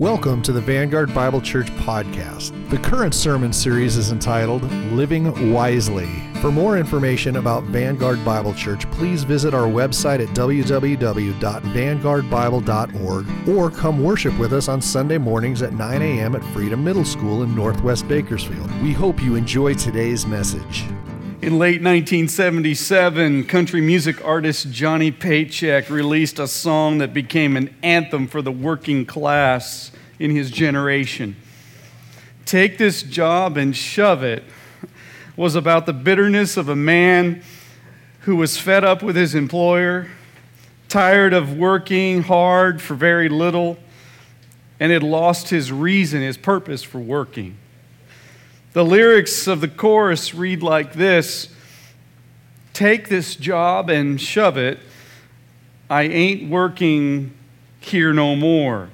Welcome to the Vanguard Bible Church podcast. The current sermon series is entitled Living Wisely. For more information about Vanguard Bible Church, please visit our website at www.vanguardbible.org or come worship with us on Sunday mornings at 9 a.m. at Freedom Middle School in Northwest Bakersfield. We hope you enjoy today's message. In late 1977, country music artist Johnny Paycheck released a song that became an anthem for the working class in his generation. Take This Job and Shove It was about the bitterness of a man who was fed up with his employer, tired of working hard for very little, and had lost his reason, his purpose for working. The lyrics of the chorus read like this Take this job and shove it. I ain't working here no more.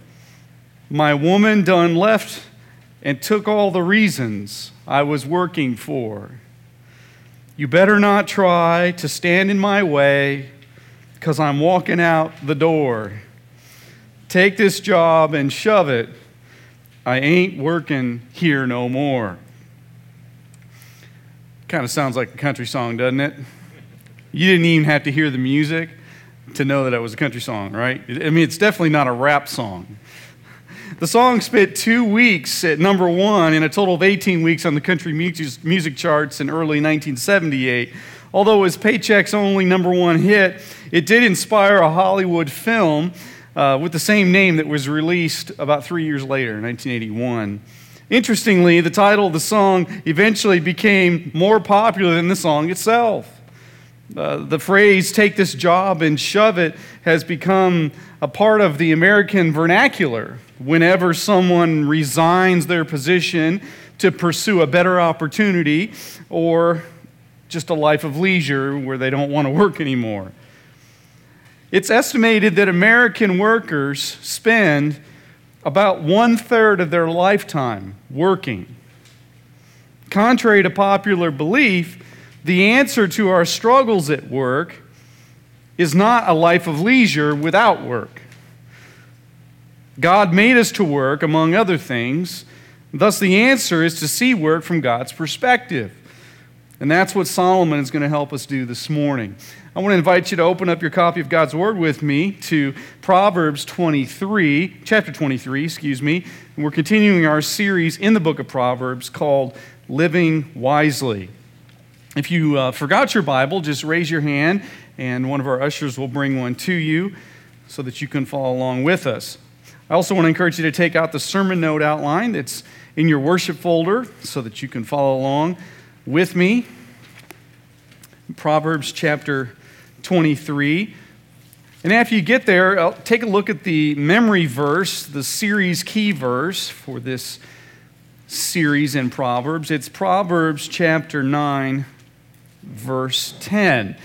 My woman done left and took all the reasons I was working for. You better not try to stand in my way because I'm walking out the door. Take this job and shove it. I ain't working here no more. Kind of sounds like a country song, doesn't it? You didn't even have to hear the music to know that it was a country song, right? I mean, it's definitely not a rap song. The song spent two weeks at number one in a total of 18 weeks on the country music charts in early 1978. Although it was Paycheck's only number one hit, it did inspire a Hollywood film uh, with the same name that was released about three years later, in 1981. Interestingly, the title of the song eventually became more popular than the song itself. Uh, the phrase, take this job and shove it, has become a part of the American vernacular whenever someone resigns their position to pursue a better opportunity or just a life of leisure where they don't want to work anymore. It's estimated that American workers spend about one third of their lifetime working. Contrary to popular belief, the answer to our struggles at work is not a life of leisure without work. God made us to work, among other things. Thus, the answer is to see work from God's perspective. And that's what Solomon is going to help us do this morning. I want to invite you to open up your copy of God's Word with me to Proverbs 23, chapter 23, excuse me. And we're continuing our series in the book of Proverbs called Living Wisely. If you uh, forgot your Bible, just raise your hand and one of our ushers will bring one to you so that you can follow along with us. I also want to encourage you to take out the sermon note outline that's in your worship folder so that you can follow along with me. Proverbs chapter 23. And after you get there, I'll take a look at the memory verse, the series key verse for this series in Proverbs. It's Proverbs chapter 9, verse 10.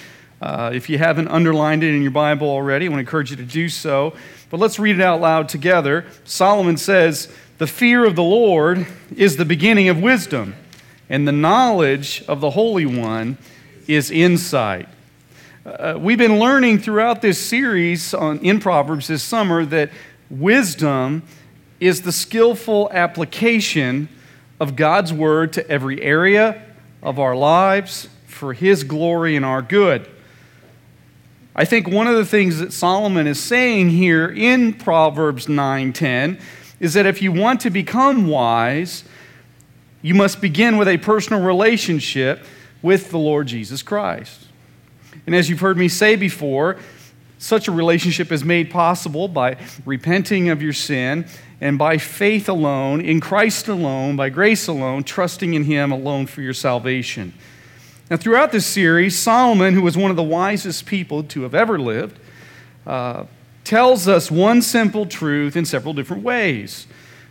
Uh, if you haven't underlined it in your Bible already, I want to encourage you to do so. But let's read it out loud together. Solomon says, The fear of the Lord is the beginning of wisdom, and the knowledge of the Holy One is insight. Uh, we've been learning throughout this series on, in Proverbs this summer that wisdom is the skillful application of God's word to every area of our lives for His glory and our good. I think one of the things that Solomon is saying here in Proverbs 9:10 is that if you want to become wise, you must begin with a personal relationship with the Lord Jesus Christ. And as you've heard me say before, such a relationship is made possible by repenting of your sin and by faith alone, in Christ alone, by grace alone, trusting in Him alone for your salvation. Now, throughout this series, Solomon, who was one of the wisest people to have ever lived, uh, tells us one simple truth in several different ways,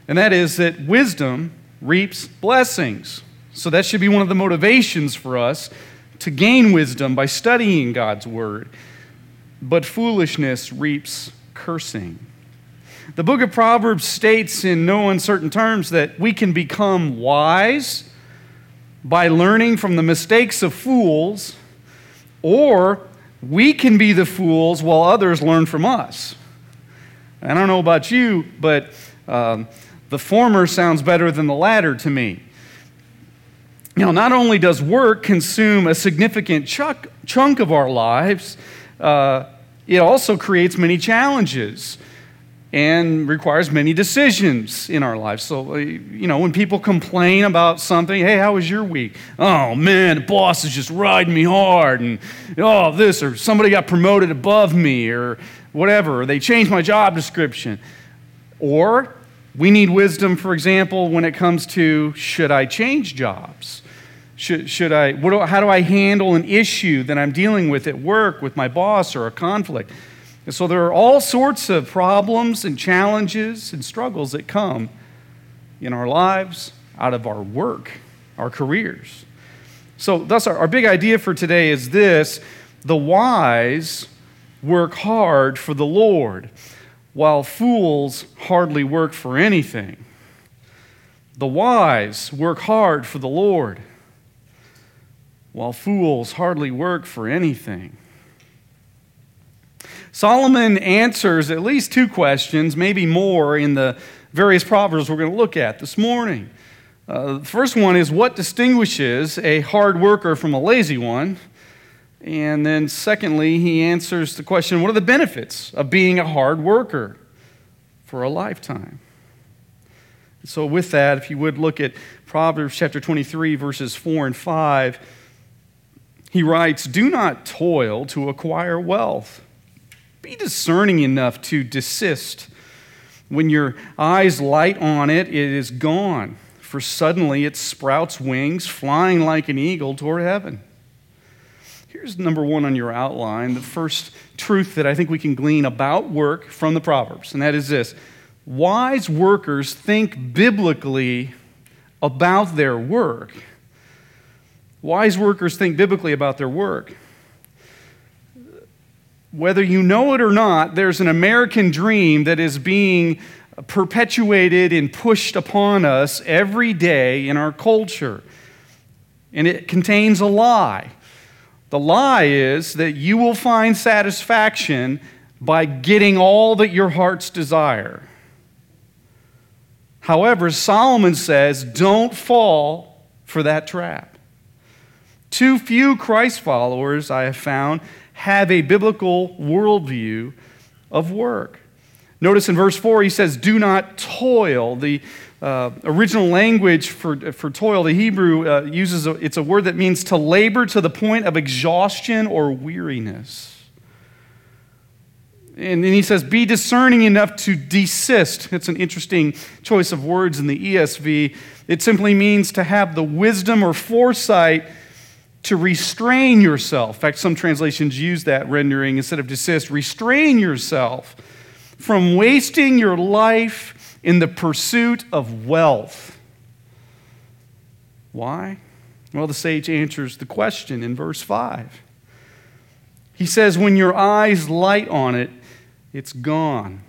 and that is that wisdom reaps blessings. So, that should be one of the motivations for us to gain wisdom by studying God's word, but foolishness reaps cursing. The book of Proverbs states in no uncertain terms that we can become wise by learning from the mistakes of fools, or we can be the fools while others learn from us. I don't know about you, but Um, the former sounds better than the latter to me. Now, not only does work consume a significant chunk, chunk of our lives, uh, it also creates many challenges and requires many decisions in our lives. So, uh, you know, when people complain about something, hey, how was your week? Oh, man, the boss is just riding me hard, and oh, this, or somebody got promoted above me, or whatever, or they changed my job description. Or we need wisdom, for example, when it comes to should I change jobs? Should, should I, do, how do I handle an issue that I'm dealing with at work with my boss or a conflict? And so there are all sorts of problems and challenges and struggles that come in our lives out of our work, our careers. So, thus, our, our big idea for today is this the wise work hard for the Lord, while fools hardly work for anything. The wise work hard for the Lord while fools hardly work for anything. Solomon answers at least two questions, maybe more, in the various proverbs we're going to look at this morning. Uh, the first one is what distinguishes a hard worker from a lazy one? And then, secondly, he answers the question what are the benefits of being a hard worker for a lifetime? So, with that, if you would look at Proverbs chapter 23, verses 4 and 5 he writes, Do not toil to acquire wealth. Be discerning enough to desist. When your eyes light on it, it is gone, for suddenly it sprouts wings, flying like an eagle toward heaven. Here's number one on your outline the first truth that I think we can glean about work from the Proverbs, and that is this wise workers think biblically about their work. Wise workers think biblically about their work. Whether you know it or not, there's an American dream that is being perpetuated and pushed upon us every day in our culture. And it contains a lie. The lie is that you will find satisfaction by getting all that your hearts desire. However, Solomon says, don't fall for that trap. Too few Christ followers, I have found, have a biblical worldview of work. Notice in verse 4, he says, Do not toil. The uh, original language for, for toil, the Hebrew uh, uses a, it's a word that means to labor to the point of exhaustion or weariness. And then he says, Be discerning enough to desist. It's an interesting choice of words in the ESV. It simply means to have the wisdom or foresight to restrain yourself. In fact, some translations use that rendering instead of desist. Restrain yourself from wasting your life in the pursuit of wealth. Why? Well, the sage answers the question in verse 5. He says, When your eyes light on it, it's gone.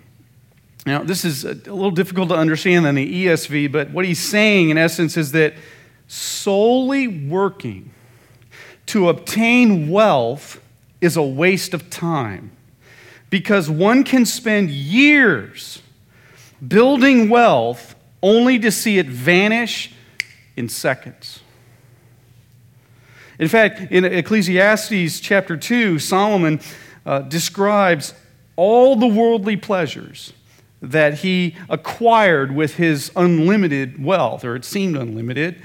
Now, this is a little difficult to understand in the ESV, but what he's saying in essence is that solely working to obtain wealth is a waste of time because one can spend years building wealth only to see it vanish in seconds. In fact, in Ecclesiastes chapter 2, Solomon uh, describes all the worldly pleasures that he acquired with his unlimited wealth, or it seemed unlimited.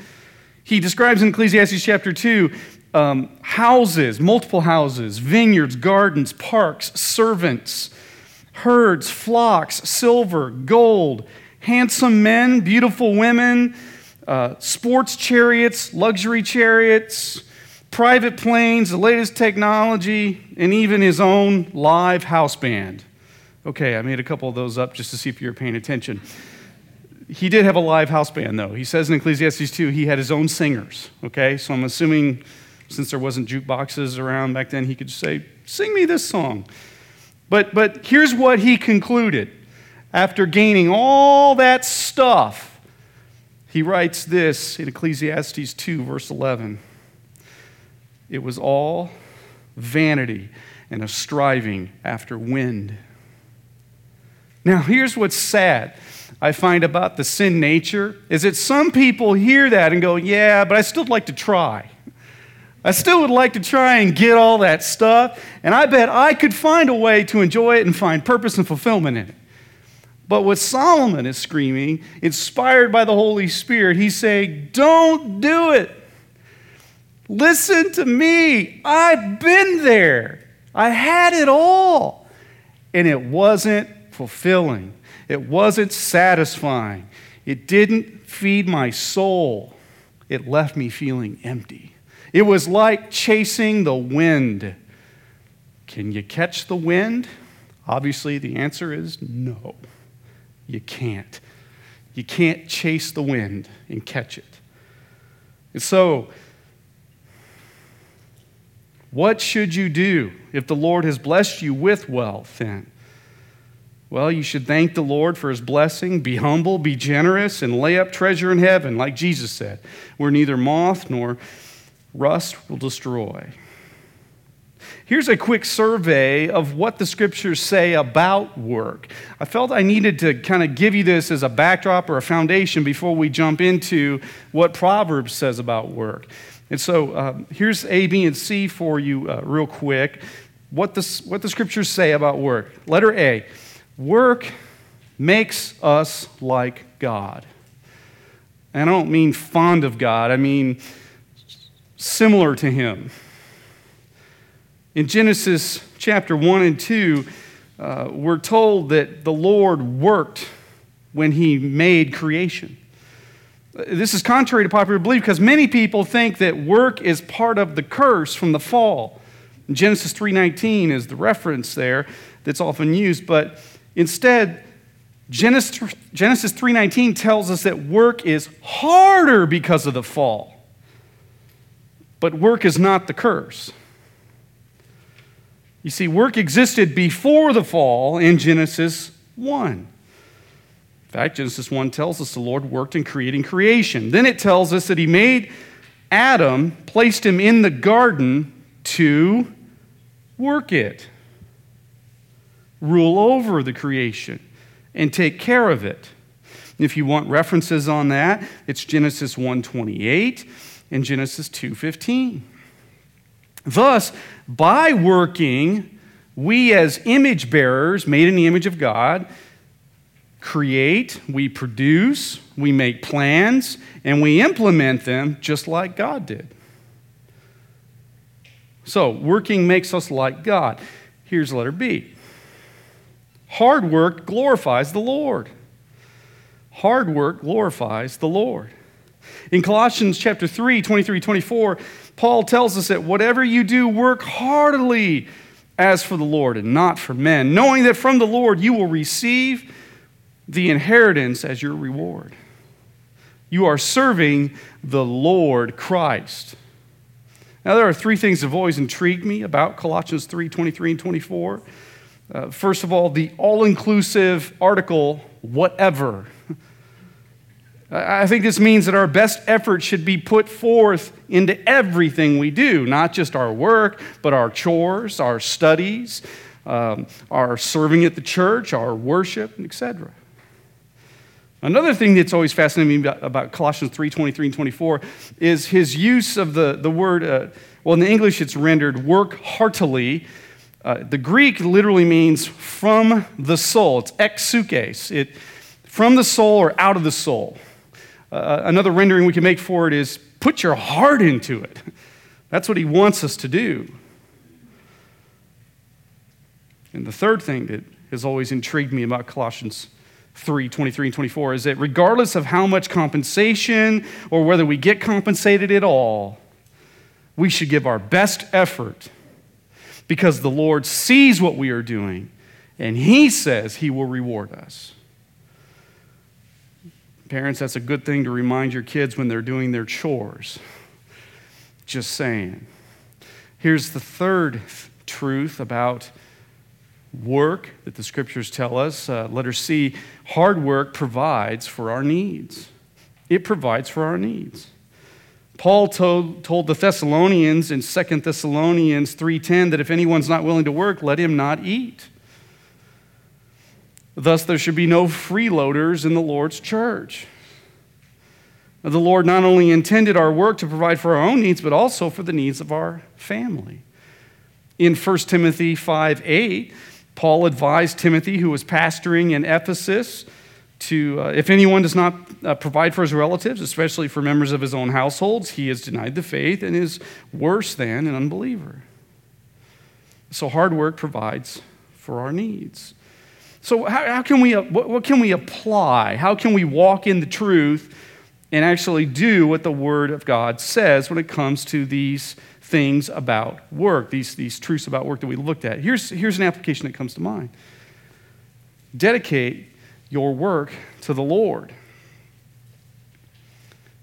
He describes in Ecclesiastes chapter 2 um, houses, multiple houses, vineyards, gardens, parks, servants, herds, flocks, silver, gold, handsome men, beautiful women, uh, sports chariots, luxury chariots, private planes, the latest technology, and even his own live house band. Okay, I made a couple of those up just to see if you're paying attention. He did have a live house band, though. He says in Ecclesiastes 2 he had his own singers. Okay, so I'm assuming since there wasn't jukeboxes around back then, he could say, Sing me this song. But, but here's what he concluded. After gaining all that stuff, he writes this in Ecclesiastes 2, verse 11. It was all vanity and a striving after wind. Now, here's what's sad I find about the sin nature is that some people hear that and go, Yeah, but I still like to try. I still would like to try and get all that stuff, and I bet I could find a way to enjoy it and find purpose and fulfillment in it. But what Solomon is screaming, inspired by the Holy Spirit, he's saying, Don't do it. Listen to me. I've been there. I had it all. And it wasn't fulfilling, it wasn't satisfying. It didn't feed my soul. It left me feeling empty. It was like chasing the wind. Can you catch the wind? Obviously, the answer is no. You can't. You can't chase the wind and catch it. And so, what should you do if the Lord has blessed you with wealth then? Well, you should thank the Lord for his blessing, be humble, be generous, and lay up treasure in heaven, like Jesus said, where neither moth nor rust will destroy. Here's a quick survey of what the scriptures say about work. I felt I needed to kind of give you this as a backdrop or a foundation before we jump into what Proverbs says about work. And so uh, here's A, B, and C for you, uh, real quick. What the, what the scriptures say about work. Letter A work makes us like God. And I don't mean fond of God, I mean similar to Him. In Genesis chapter 1 and 2, uh, we're told that the Lord worked when He made creation. This is contrary to popular belief because many people think that work is part of the curse from the fall. Genesis 3:19 is the reference there that's often used, but instead Genesis 3:19 tells us that work is harder because of the fall. But work is not the curse. You see, work existed before the fall in Genesis 1. In fact, Genesis 1 tells us the Lord worked in creating creation. Then it tells us that he made Adam, placed him in the garden to work it, rule over the creation, and take care of it. If you want references on that, it's Genesis 1:28 and Genesis 2:15. Thus, by working, we as image bearers, made in the image of God, create, we produce, we make plans, and we implement them just like God did. So, working makes us like God. Here's letter B hard work glorifies the Lord. Hard work glorifies the Lord. In Colossians chapter 3, 23, 24, Paul tells us that whatever you do, work heartily as for the Lord and not for men, knowing that from the Lord you will receive the inheritance as your reward. You are serving the Lord Christ. Now, there are three things that have always intrigued me about Colossians 3 23 and 24. Uh, first of all, the all inclusive article, whatever. I think this means that our best effort should be put forth into everything we do, not just our work, but our chores, our studies, um, our serving at the church, our worship, etc. Another thing that's always fascinating me about, about Colossians 3 23 and 24 is his use of the, the word, uh, well, in the English it's rendered work heartily. Uh, the Greek literally means from the soul. It's exukes, it, from the soul or out of the soul. Uh, another rendering we can make for it is put your heart into it. That's what he wants us to do. And the third thing that has always intrigued me about Colossians 3 23 and 24 is that regardless of how much compensation or whether we get compensated at all, we should give our best effort because the Lord sees what we are doing and He says He will reward us. Parents, that's a good thing to remind your kids when they're doing their chores. Just saying. Here's the third truth about work that the scriptures tell us. Uh, letter C hard work provides for our needs. It provides for our needs. Paul told, told the Thessalonians in 2 Thessalonians 3:10 that if anyone's not willing to work, let him not eat. Thus, there should be no freeloaders in the Lord's church. The Lord not only intended our work to provide for our own needs, but also for the needs of our family. In 1 Timothy 5 8, Paul advised Timothy, who was pastoring in Ephesus, to uh, if anyone does not uh, provide for his relatives, especially for members of his own households, he has denied the faith and is worse than an unbeliever. So hard work provides for our needs. So how, how can we, what, what can we apply? How can we walk in the truth and actually do what the Word of God says when it comes to these things about work, these, these truths about work that we looked at. Here's, here's an application that comes to mind dedicate your work to the Lord.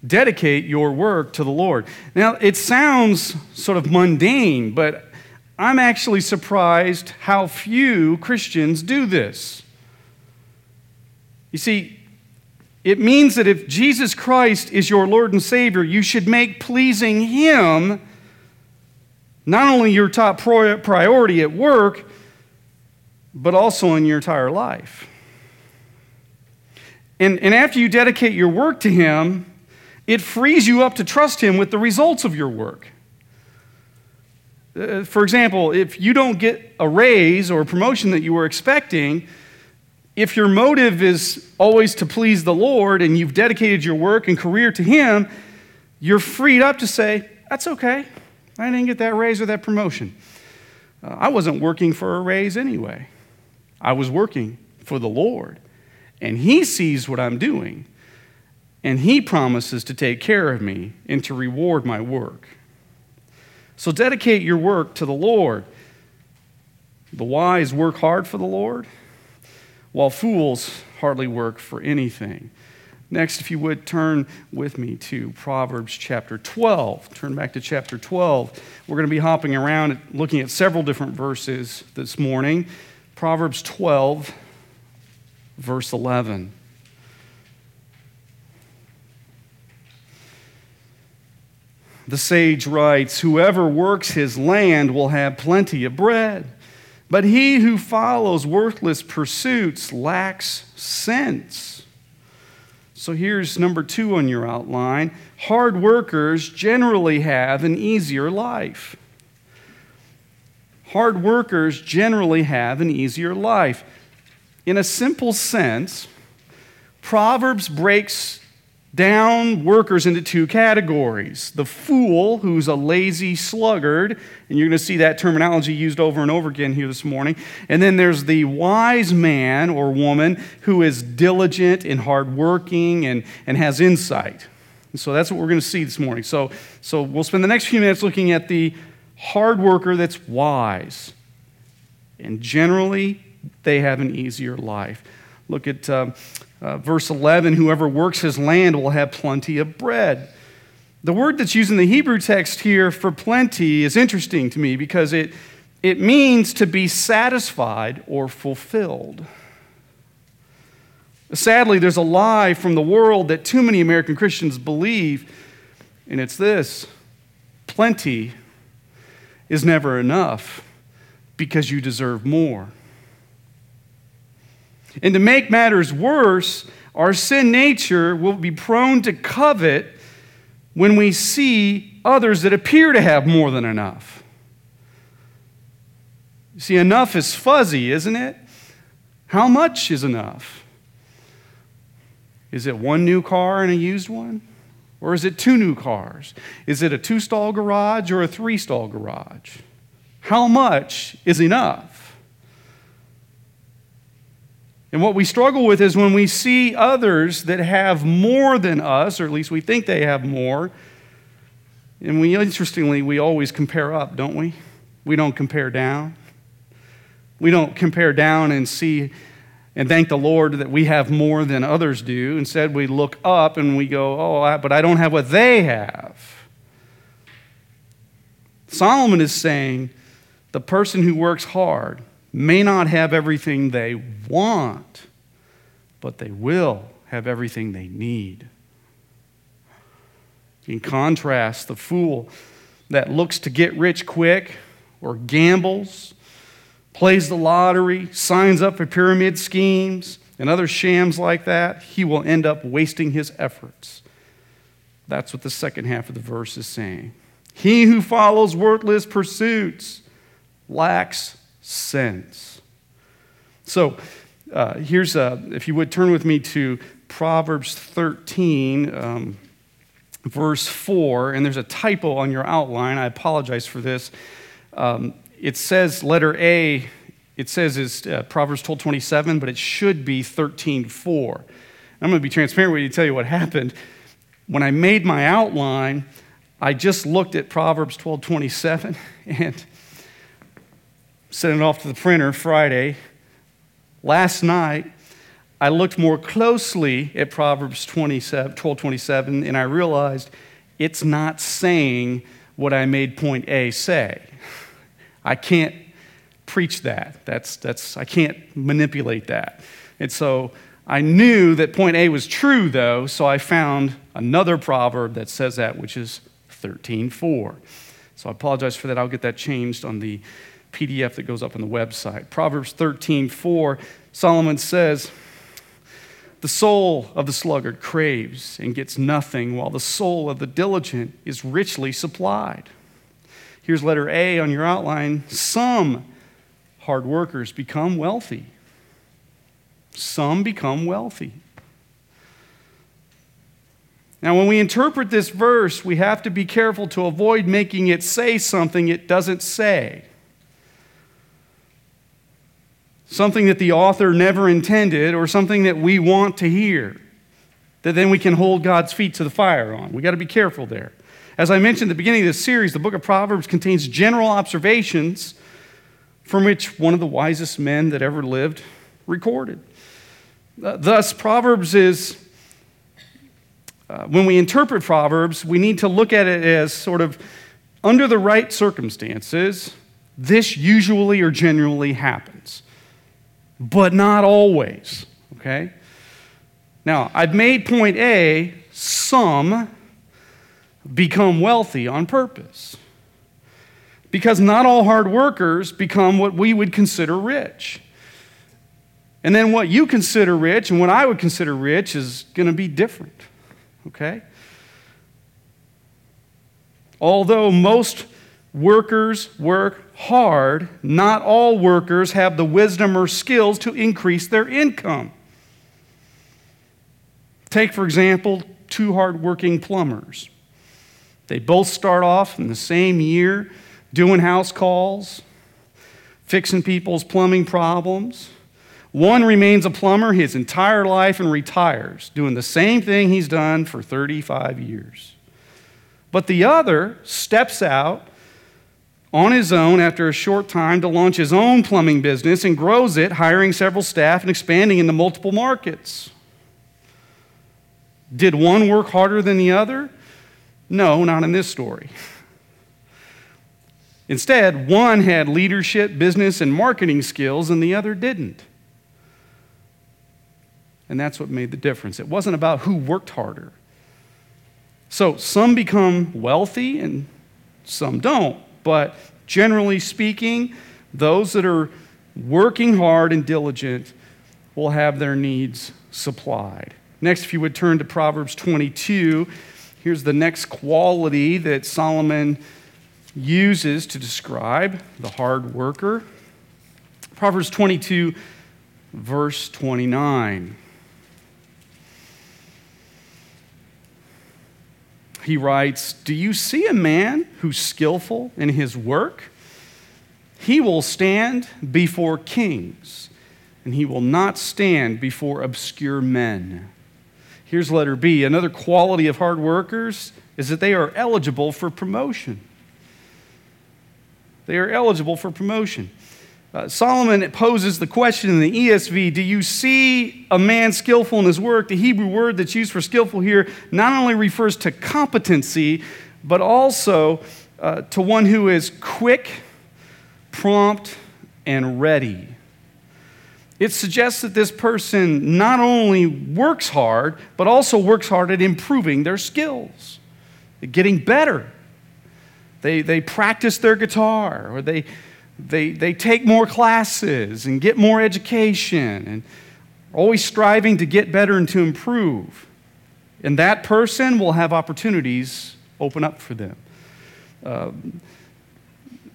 Dedicate your work to the Lord. Now, it sounds sort of mundane, but I'm actually surprised how few Christians do this. You see, it means that if Jesus Christ is your Lord and Savior, you should make pleasing Him not only your top priority at work, but also in your entire life. And, and after you dedicate your work to Him, it frees you up to trust Him with the results of your work. Uh, for example, if you don't get a raise or a promotion that you were expecting, if your motive is always to please the Lord and you've dedicated your work and career to Him, you're freed up to say, That's okay. I didn't get that raise or that promotion. Uh, I wasn't working for a raise anyway. I was working for the Lord. And He sees what I'm doing. And He promises to take care of me and to reward my work. So dedicate your work to the Lord. The wise work hard for the Lord, while fools hardly work for anything. Next, if you would turn with me to Proverbs chapter 12. Turn back to chapter 12. We're going to be hopping around looking at several different verses this morning. Proverbs 12, verse 11. The sage writes Whoever works his land will have plenty of bread, but he who follows worthless pursuits lacks sense. So here's number two on your outline hard workers generally have an easier life. Hard workers generally have an easier life. In a simple sense, Proverbs breaks down workers into two categories the fool, who's a lazy sluggard, and you're going to see that terminology used over and over again here this morning. And then there's the wise man or woman who is diligent and hardworking and, and has insight. And so that's what we're going to see this morning. So, so we'll spend the next few minutes looking at the hard worker that's wise. And generally, they have an easier life. Look at. Uh, uh, verse 11 Whoever works his land will have plenty of bread. The word that's used in the Hebrew text here for plenty is interesting to me because it, it means to be satisfied or fulfilled. Sadly, there's a lie from the world that too many American Christians believe, and it's this plenty is never enough because you deserve more. And to make matters worse, our sin nature will be prone to covet when we see others that appear to have more than enough. See, enough is fuzzy, isn't it? How much is enough? Is it one new car and a used one? Or is it two new cars? Is it a two stall garage or a three stall garage? How much is enough? And what we struggle with is when we see others that have more than us, or at least we think they have more, and we interestingly, we always compare up, don't we? We don't compare down. We don't compare down and see and thank the Lord that we have more than others do. Instead, we look up and we go, oh, but I don't have what they have. Solomon is saying the person who works hard may not have everything they want, but they will have everything they need. In contrast, the fool that looks to get rich quick or gambles, plays the lottery, signs up for pyramid schemes, and other shams like that, he will end up wasting his efforts. That's what the second half of the verse is saying. He who follows worthless pursuits lacks sense. So, uh, here's a, if you would turn with me to Proverbs 13, um, verse 4, and there's a typo on your outline. I apologize for this. Um, it says letter A, it says is uh, Proverbs 12 27, but it should be 13 4. I'm going to be transparent with you to tell you what happened. When I made my outline, I just looked at Proverbs 12 27 and sent it off to the printer Friday. Last night, I looked more closely at Proverbs 27, 12 27, and I realized it's not saying what I made point A say. I can't preach that. That's, that's, I can't manipulate that. And so I knew that point A was true, though, so I found another proverb that says that, which is 13:4. So I apologize for that. I'll get that changed on the PDF that goes up on the website. Proverbs 13:4, Solomon says, "The soul of the sluggard craves and gets nothing, while the soul of the diligent is richly supplied." Here's letter A on your outline. Some hard workers become wealthy. Some become wealthy. Now, when we interpret this verse, we have to be careful to avoid making it say something it doesn't say. Something that the author never intended, or something that we want to hear, that then we can hold God's feet to the fire on. We got to be careful there. As I mentioned at the beginning of this series, the book of Proverbs contains general observations from which one of the wisest men that ever lived recorded. Uh, thus, Proverbs is, uh, when we interpret Proverbs, we need to look at it as sort of under the right circumstances, this usually or generally happens, but not always, okay? Now, I've made point A, some become wealthy on purpose. Because not all hard workers become what we would consider rich. And then what you consider rich and what I would consider rich is going to be different. Okay? Although most workers work hard, not all workers have the wisdom or skills to increase their income. Take, for example, two hardworking plumbers. They both start off in the same year doing house calls, fixing people's plumbing problems. One remains a plumber his entire life and retires, doing the same thing he's done for 35 years. But the other steps out on his own after a short time to launch his own plumbing business and grows it, hiring several staff and expanding into multiple markets. Did one work harder than the other? No, not in this story. Instead, one had leadership, business, and marketing skills, and the other didn't. And that's what made the difference. It wasn't about who worked harder. So some become wealthy and some don't. But generally speaking, those that are working hard and diligent will have their needs supplied. Next, if you would turn to Proverbs 22. Here's the next quality that Solomon uses to describe the hard worker. Proverbs 22, verse 29. He writes, Do you see a man who's skillful in his work? He will stand before kings, and he will not stand before obscure men. Here's letter B. Another quality of hard workers is that they are eligible for promotion. They are eligible for promotion. Uh, Solomon poses the question in the ESV Do you see a man skillful in his work? The Hebrew word that's used for skillful here not only refers to competency, but also uh, to one who is quick, prompt, and ready. It suggests that this person not only works hard, but also works hard at improving their skills, getting better. They, they practice their guitar, or they, they, they take more classes and get more education and are always striving to get better and to improve. And that person will have opportunities open up for them. Uh,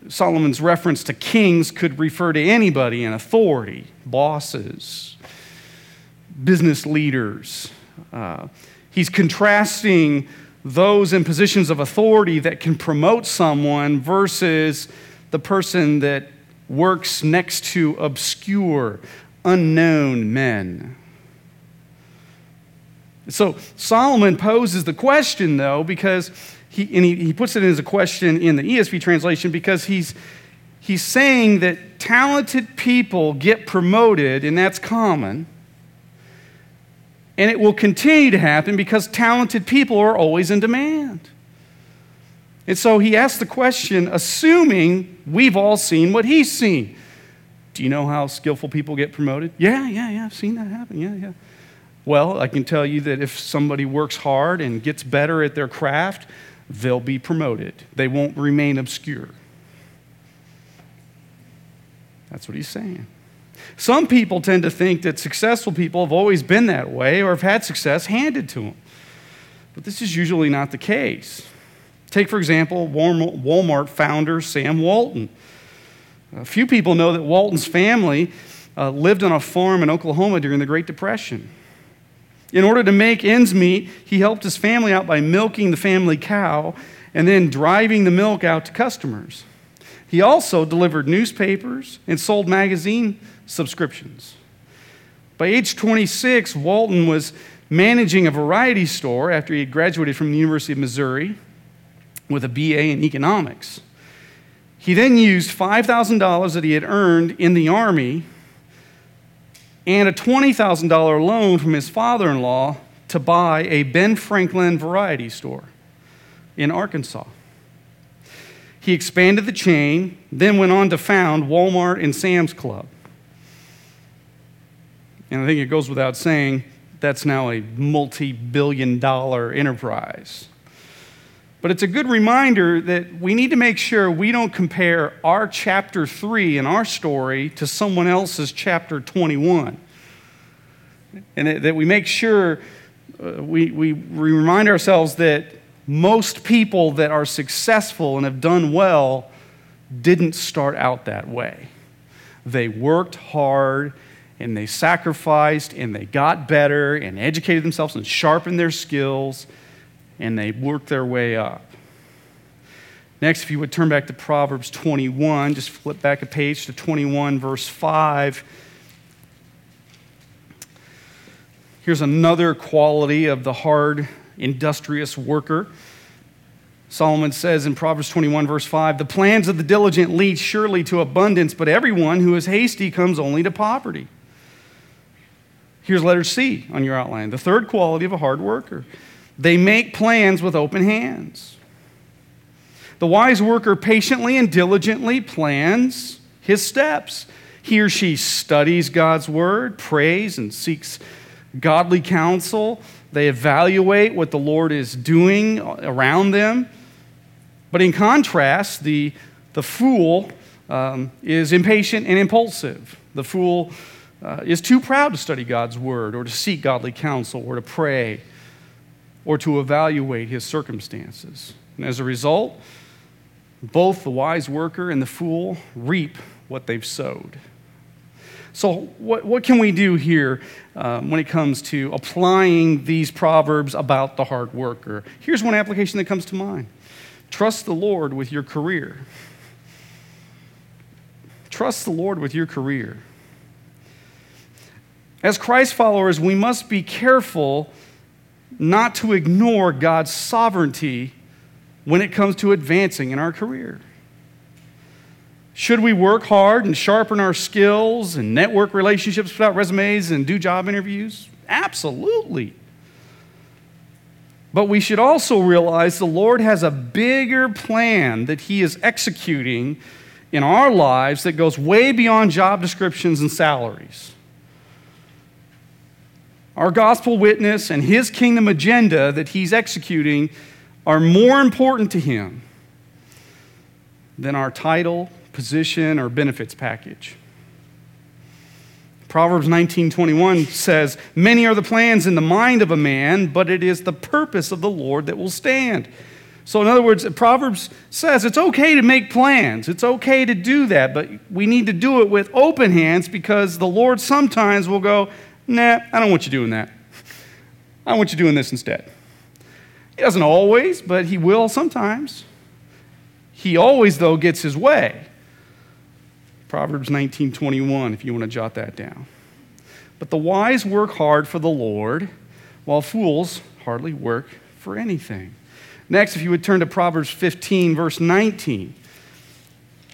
Solomon's reference to kings could refer to anybody in authority, bosses, business leaders. Uh, he's contrasting those in positions of authority that can promote someone versus the person that works next to obscure, unknown men. So Solomon poses the question, though, because he, and he, he puts it as a question in the ESV translation because he's, he's saying that talented people get promoted, and that's common. And it will continue to happen because talented people are always in demand. And so he asked the question, assuming we've all seen what he's seen. Do you know how skillful people get promoted? Yeah, yeah, yeah, I've seen that happen. Yeah, yeah. Well, I can tell you that if somebody works hard and gets better at their craft, they'll be promoted. They won't remain obscure. That's what he's saying. Some people tend to think that successful people have always been that way or have had success handed to them. But this is usually not the case. Take, for example, Walmart founder Sam Walton. A few people know that Walton's family uh, lived on a farm in Oklahoma during the Great Depression. In order to make ends meet, he helped his family out by milking the family cow and then driving the milk out to customers. He also delivered newspapers and sold magazine subscriptions. By age 26, Walton was managing a variety store after he had graduated from the University of Missouri with a BA in economics. He then used $5,000 that he had earned in the Army and a $20,000 loan from his father in law to buy a Ben Franklin variety store in Arkansas. He expanded the chain, then went on to found Walmart and Sam's Club. And I think it goes without saying that's now a multi billion dollar enterprise. But it's a good reminder that we need to make sure we don't compare our chapter 3 in our story to someone else's chapter 21. And that we make sure uh, we, we remind ourselves that most people that are successful and have done well didn't start out that way. They worked hard and they sacrificed and they got better and educated themselves and sharpened their skills and they work their way up. Next, if you would turn back to Proverbs 21, just flip back a page to 21, verse 5. Here's another quality of the hard, industrious worker. Solomon says in Proverbs 21, verse 5 The plans of the diligent lead surely to abundance, but everyone who is hasty comes only to poverty. Here's letter C on your outline. The third quality of a hard worker they make plans with open hands. The wise worker patiently and diligently plans his steps. He or she studies God's word, prays, and seeks godly counsel. They evaluate what the Lord is doing around them. But in contrast, the, the fool um, is impatient and impulsive. The fool uh, is too proud to study God's word or to seek godly counsel or to pray or to evaluate his circumstances. And as a result, both the wise worker and the fool reap what they've sowed. So, what, what can we do here um, when it comes to applying these proverbs about the hard worker? Here's one application that comes to mind trust the Lord with your career. Trust the Lord with your career. As Christ followers, we must be careful not to ignore God's sovereignty when it comes to advancing in our career. Should we work hard and sharpen our skills and network relationships without resumes and do job interviews? Absolutely. But we should also realize the Lord has a bigger plan that He is executing in our lives that goes way beyond job descriptions and salaries our gospel witness and his kingdom agenda that he's executing are more important to him than our title, position, or benefits package. Proverbs 19:21 says, "Many are the plans in the mind of a man, but it is the purpose of the Lord that will stand." So in other words, Proverbs says it's okay to make plans. It's okay to do that, but we need to do it with open hands because the Lord sometimes will go, "Nah, I don't want you doing that. I want you doing this instead." He doesn't always, but he will sometimes. He always though gets his way. Proverbs 19:21 if you want to jot that down. But the wise work hard for the Lord, while fools hardly work for anything. Next, if you would turn to Proverbs 15 verse 19.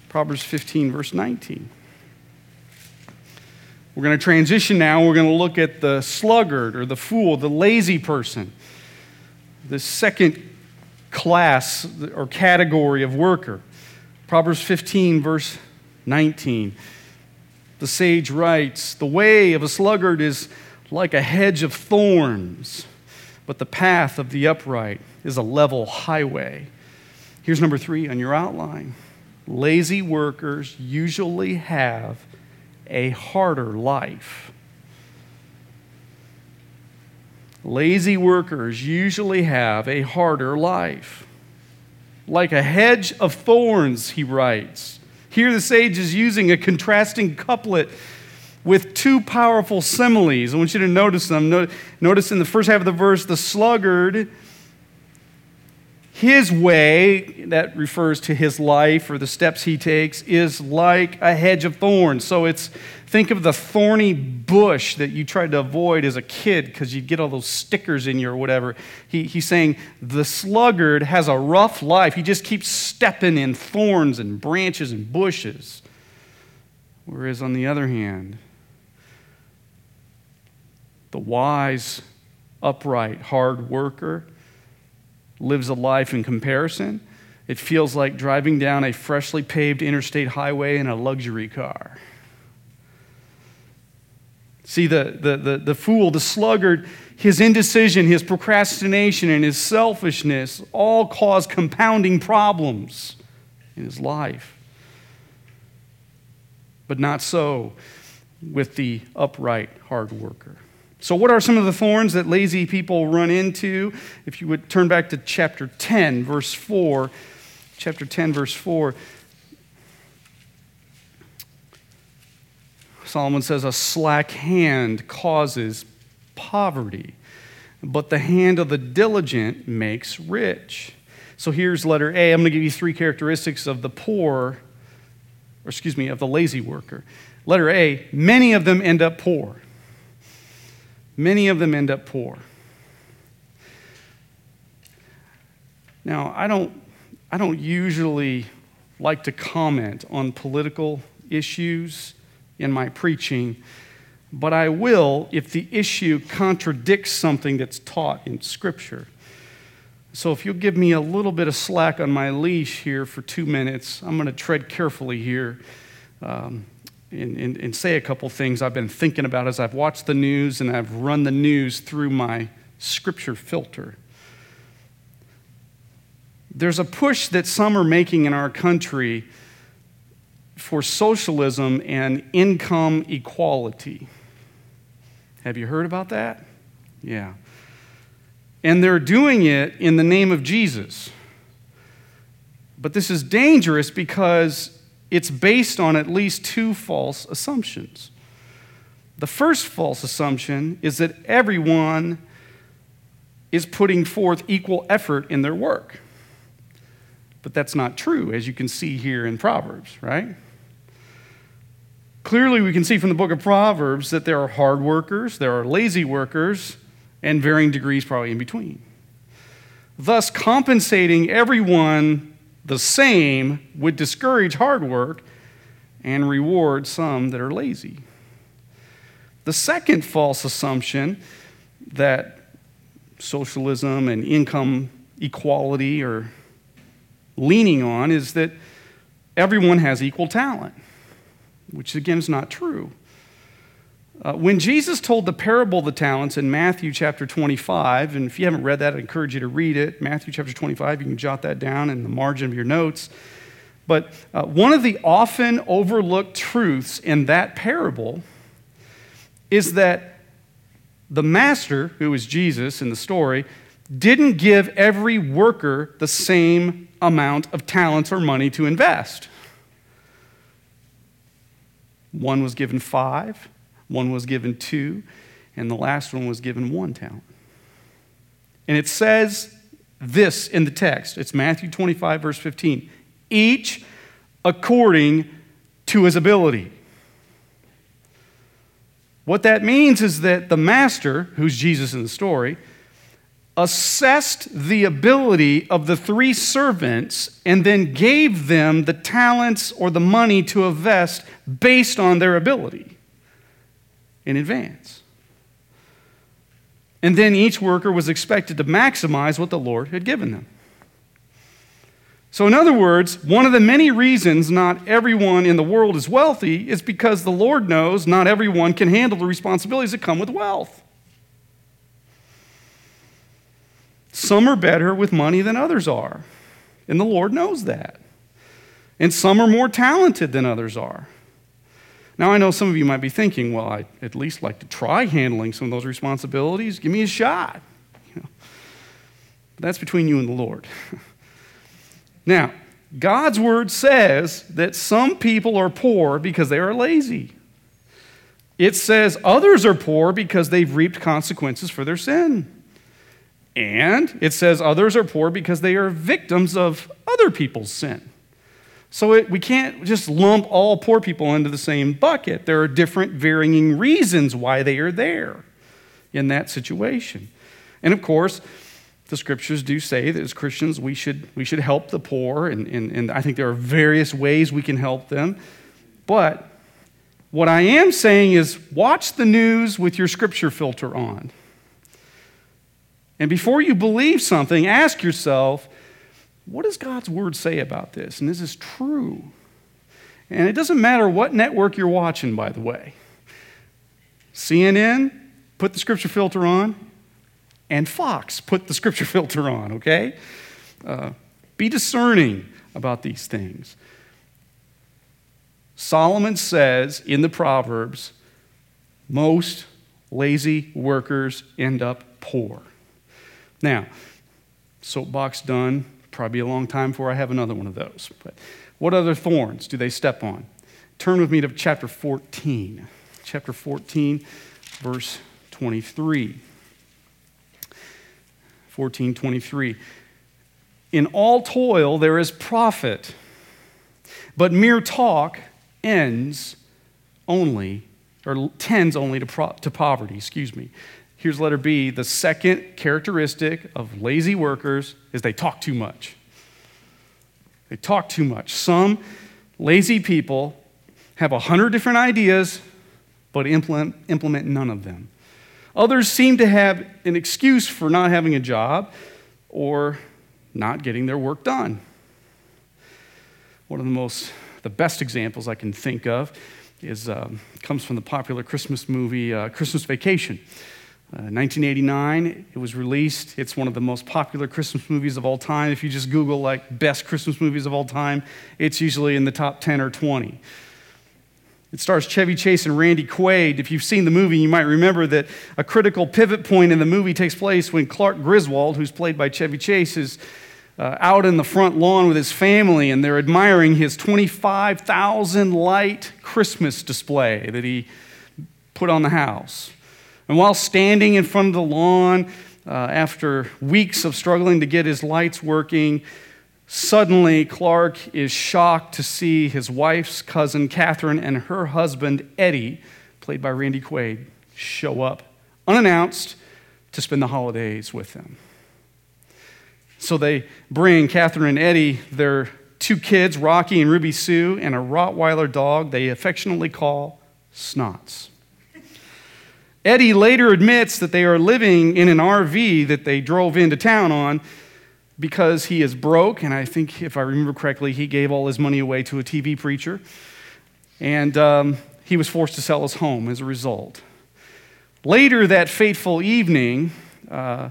Proverbs 15 verse 19. We're going to transition now. We're going to look at the sluggard or the fool, the lazy person. The second class or category of worker. Proverbs 15, verse 19. The sage writes The way of a sluggard is like a hedge of thorns, but the path of the upright is a level highway. Here's number three on your outline lazy workers usually have a harder life. Lazy workers usually have a harder life. Like a hedge of thorns, he writes. Here, the sage is using a contrasting couplet with two powerful similes. I want you to notice them. Notice in the first half of the verse, the sluggard, his way, that refers to his life or the steps he takes, is like a hedge of thorns. So it's, think of the thorny bush that you tried to avoid as a kid because you'd get all those stickers in you or whatever. He, he's saying the sluggard has a rough life. He just keeps stepping in thorns and branches and bushes. Whereas on the other hand, the wise, upright, hard worker, lives a life in comparison, it feels like driving down a freshly paved interstate highway in a luxury car. See, the, the, the, the, fool, the sluggard, his indecision, his procrastination, and his selfishness all cause compounding problems in his life. But not so with the upright hard worker. So, what are some of the thorns that lazy people run into? If you would turn back to chapter 10, verse 4. Chapter 10, verse 4. Solomon says, A slack hand causes poverty, but the hand of the diligent makes rich. So here's letter A. I'm going to give you three characteristics of the poor, or excuse me, of the lazy worker. Letter A, many of them end up poor. Many of them end up poor. Now, I don't, I don't usually like to comment on political issues in my preaching, but I will if the issue contradicts something that's taught in Scripture. So, if you'll give me a little bit of slack on my leash here for two minutes, I'm going to tread carefully here. Um, and, and, and say a couple things I've been thinking about as I've watched the news and I've run the news through my scripture filter. There's a push that some are making in our country for socialism and income equality. Have you heard about that? Yeah. And they're doing it in the name of Jesus. But this is dangerous because it's based on at least two false assumptions. The first false assumption is that everyone is putting forth equal effort in their work. But that's not true, as you can see here in Proverbs, right? Clearly, we can see from the book of Proverbs that there are hard workers, there are lazy workers, and varying degrees probably in between. Thus, compensating everyone the same would discourage hard work and reward some that are lazy. The second false assumption that socialism and income equality are leaning on is that everyone has equal talent, which again is not true. Uh, when Jesus told the parable of the talents in Matthew chapter 25, and if you haven't read that, I encourage you to read it. Matthew chapter 25, you can jot that down in the margin of your notes. But uh, one of the often overlooked truths in that parable is that the master, who is Jesus in the story, didn't give every worker the same amount of talents or money to invest. One was given five, one was given two, and the last one was given one talent. And it says this in the text it's Matthew 25, verse 15 each according to his ability. What that means is that the master, who's Jesus in the story, assessed the ability of the three servants and then gave them the talents or the money to invest based on their ability in advance. And then each worker was expected to maximize what the Lord had given them. So, in other words, one of the many reasons not everyone in the world is wealthy is because the Lord knows not everyone can handle the responsibilities that come with wealth. Some are better with money than others are, and the Lord knows that. And some are more talented than others are. Now, I know some of you might be thinking, well, I'd at least like to try handling some of those responsibilities. Give me a shot. You know, that's between you and the Lord. now, God's word says that some people are poor because they are lazy. It says others are poor because they've reaped consequences for their sin. And it says others are poor because they are victims of other people's sin. So it, we can't just lump all poor people into the same bucket. There are different varying reasons why they are there in that situation. And of course, the scriptures do say that as Christians we should, we should help the poor, and, and, and I think there are various ways we can help them. But what I am saying is watch the news with your scripture filter on. And before you believe something, ask yourself, what does God's word say about this? And this is true. And it doesn't matter what network you're watching, by the way. CNN, put the scripture filter on, and Fox, put the scripture filter on, okay? Uh, be discerning about these things. Solomon says in the Proverbs, most lazy workers end up poor. Now, soapbox done. Probably a long time before I have another one of those. But what other thorns do they step on? Turn with me to chapter 14. Chapter 14, verse 23. 14, 23. In all toil there is profit, but mere talk ends only, or tends only to, pro- to poverty, excuse me. Here's letter B. The second characteristic of lazy workers is they talk too much. They talk too much. Some lazy people have a hundred different ideas, but implement, implement none of them. Others seem to have an excuse for not having a job or not getting their work done. One of the most, the best examples I can think of is um, comes from the popular Christmas movie uh, Christmas Vacation. 1989, uh, it was released. It's one of the most popular Christmas movies of all time. If you just Google like best Christmas movies of all time, it's usually in the top 10 or 20. It stars Chevy Chase and Randy Quaid. If you've seen the movie, you might remember that a critical pivot point in the movie takes place when Clark Griswold, who's played by Chevy Chase, is uh, out in the front lawn with his family and they're admiring his 25,000 light Christmas display that he put on the house. And while standing in front of the lawn, uh, after weeks of struggling to get his lights working, suddenly Clark is shocked to see his wife's cousin Catherine and her husband Eddie, played by Randy Quaid, show up unannounced to spend the holidays with them. So they bring Catherine and Eddie their two kids, Rocky and Ruby Sue, and a Rottweiler dog they affectionately call Snots. Eddie later admits that they are living in an RV that they drove into town on because he is broke, and I think, if I remember correctly, he gave all his money away to a TV preacher. And um, he was forced to sell his home as a result. Later that fateful evening, uh,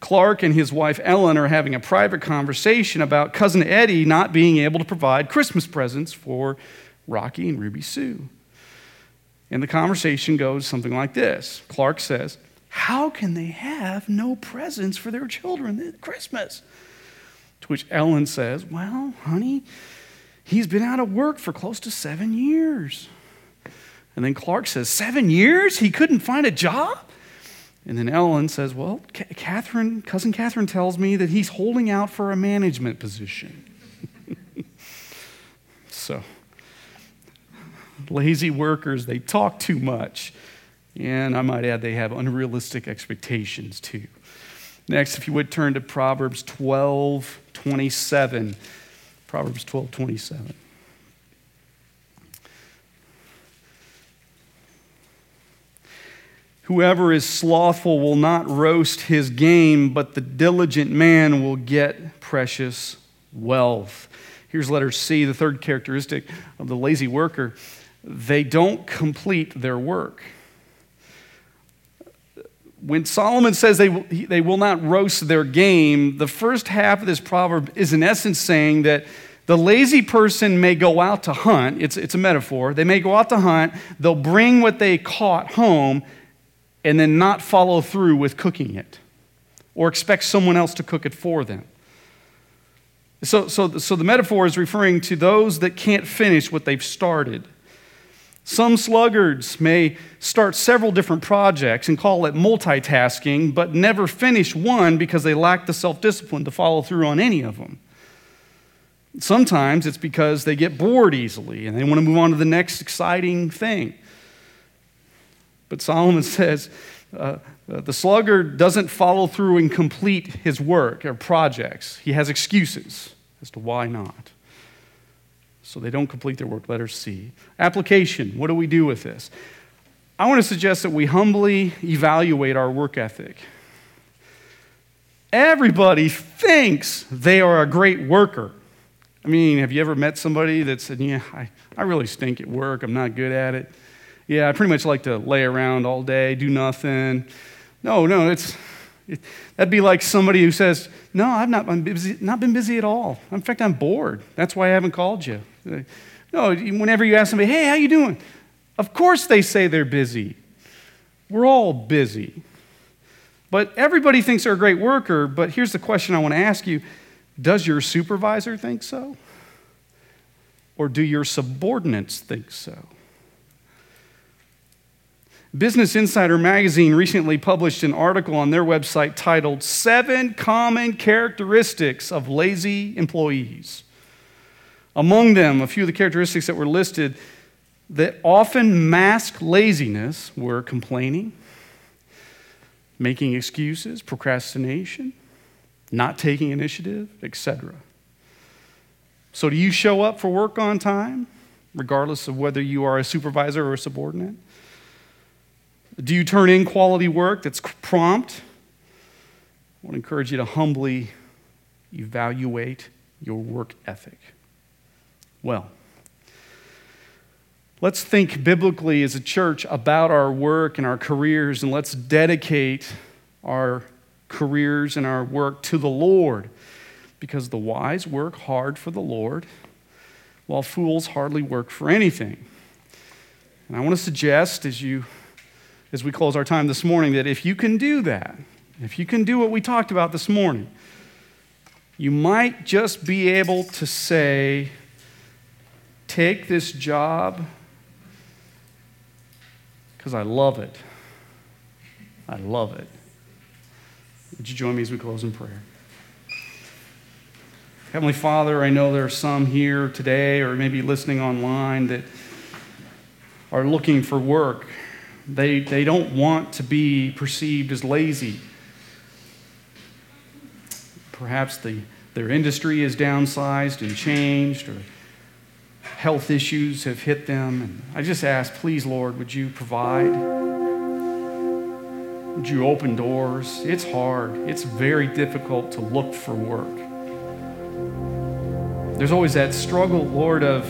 Clark and his wife Ellen are having a private conversation about cousin Eddie not being able to provide Christmas presents for Rocky and Ruby Sue. And the conversation goes something like this Clark says, How can they have no presents for their children at Christmas? To which Ellen says, Well, honey, he's been out of work for close to seven years. And then Clark says, Seven years? He couldn't find a job? And then Ellen says, Well, Catherine, cousin Catherine tells me that he's holding out for a management position. so, lazy workers, they talk too much. And I might add, they have unrealistic expectations too. Next, if you would turn to Proverbs 12 27. Proverbs 12 27. Whoever is slothful will not roast his game, but the diligent man will get precious wealth. Here's letter C, the third characteristic of the lazy worker they don't complete their work. When Solomon says they, they will not roast their game, the first half of this proverb is in essence saying that the lazy person may go out to hunt. It's, it's a metaphor. They may go out to hunt, they'll bring what they caught home, and then not follow through with cooking it or expect someone else to cook it for them. So, so, so the metaphor is referring to those that can't finish what they've started. Some sluggards may start several different projects and call it multitasking, but never finish one because they lack the self discipline to follow through on any of them. Sometimes it's because they get bored easily and they want to move on to the next exciting thing. But Solomon says uh, uh, the sluggard doesn't follow through and complete his work or projects, he has excuses as to why not. So they don't complete their work. Letter C. Application. What do we do with this? I want to suggest that we humbly evaluate our work ethic. Everybody thinks they are a great worker. I mean, have you ever met somebody that said, Yeah, I, I really stink at work, I'm not good at it? Yeah, I pretty much like to lay around all day, do nothing. No, no, it's it, that'd be like somebody who says, "No, I've not been busy, not been busy at all. In fact, I'm bored. That's why I haven't called you." No, whenever you ask somebody, "Hey, how you doing?" Of course they say they're busy. We're all busy. But everybody thinks they're a great worker, but here's the question I want to ask you. Does your supervisor think so? Or do your subordinates think so? Business Insider magazine recently published an article on their website titled Seven Common Characteristics of Lazy Employees. Among them, a few of the characteristics that were listed that often mask laziness were complaining, making excuses, procrastination, not taking initiative, etc. So, do you show up for work on time, regardless of whether you are a supervisor or a subordinate? Do you turn in quality work that's prompt? I want to encourage you to humbly evaluate your work ethic. Well, let's think biblically as a church about our work and our careers, and let's dedicate our careers and our work to the Lord because the wise work hard for the Lord, while fools hardly work for anything. And I want to suggest as you as we close our time this morning that if you can do that, if you can do what we talked about this morning, you might just be able to say, take this job because I love it. I love it. Would you join me as we close in prayer? Heavenly Father, I know there are some here today or maybe listening online that are looking for work they, they don't want to be perceived as lazy. Perhaps the, their industry is downsized and changed, or health issues have hit them. And I just ask, please, Lord, would you provide? Would you open doors? It's hard, it's very difficult to look for work. There's always that struggle, Lord, of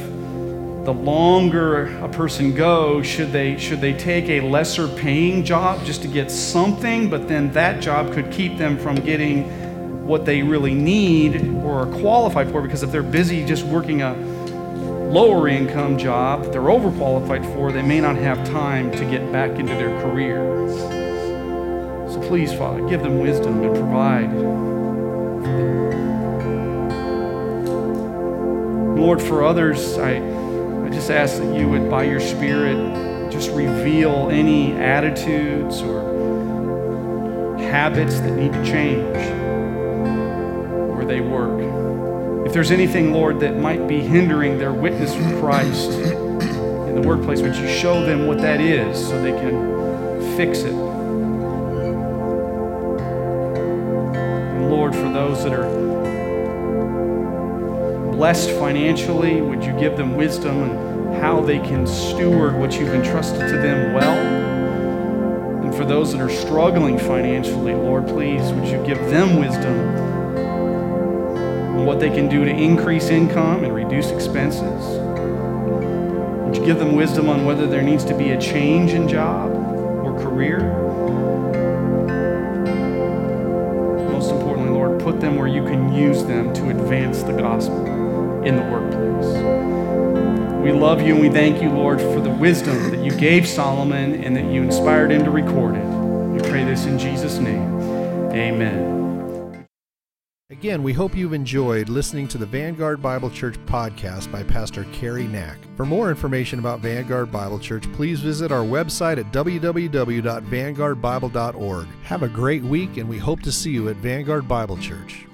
the longer a person goes, should they, should they take a lesser paying job just to get something, but then that job could keep them from getting what they really need or are qualified for? Because if they're busy just working a lower income job that they're overqualified for, they may not have time to get back into their career. So please, Father, give them wisdom and provide. Lord, for others, I just ask that you would, by your Spirit, just reveal any attitudes or habits that need to change where they work. If there's anything, Lord, that might be hindering their witness for Christ in the workplace, would you show them what that is so they can fix it? And Lord, for those that are blessed financially, would you give them wisdom and how they can steward what you've entrusted to them well? And for those that are struggling financially, Lord, please, would you give them wisdom on what they can do to increase income and reduce expenses? Would you give them wisdom on whether there needs to be a change in job or career? Most importantly, Lord, put them where you can use them to advance the gospel in the workplace. We love you and we thank you, Lord, for the wisdom that you gave Solomon and that you inspired him to record it. We pray this in Jesus' name. Amen. Again, we hope you've enjoyed listening to the Vanguard Bible Church podcast by Pastor Cary Knack. For more information about Vanguard Bible Church, please visit our website at www.vanguardbible.org. Have a great week, and we hope to see you at Vanguard Bible Church.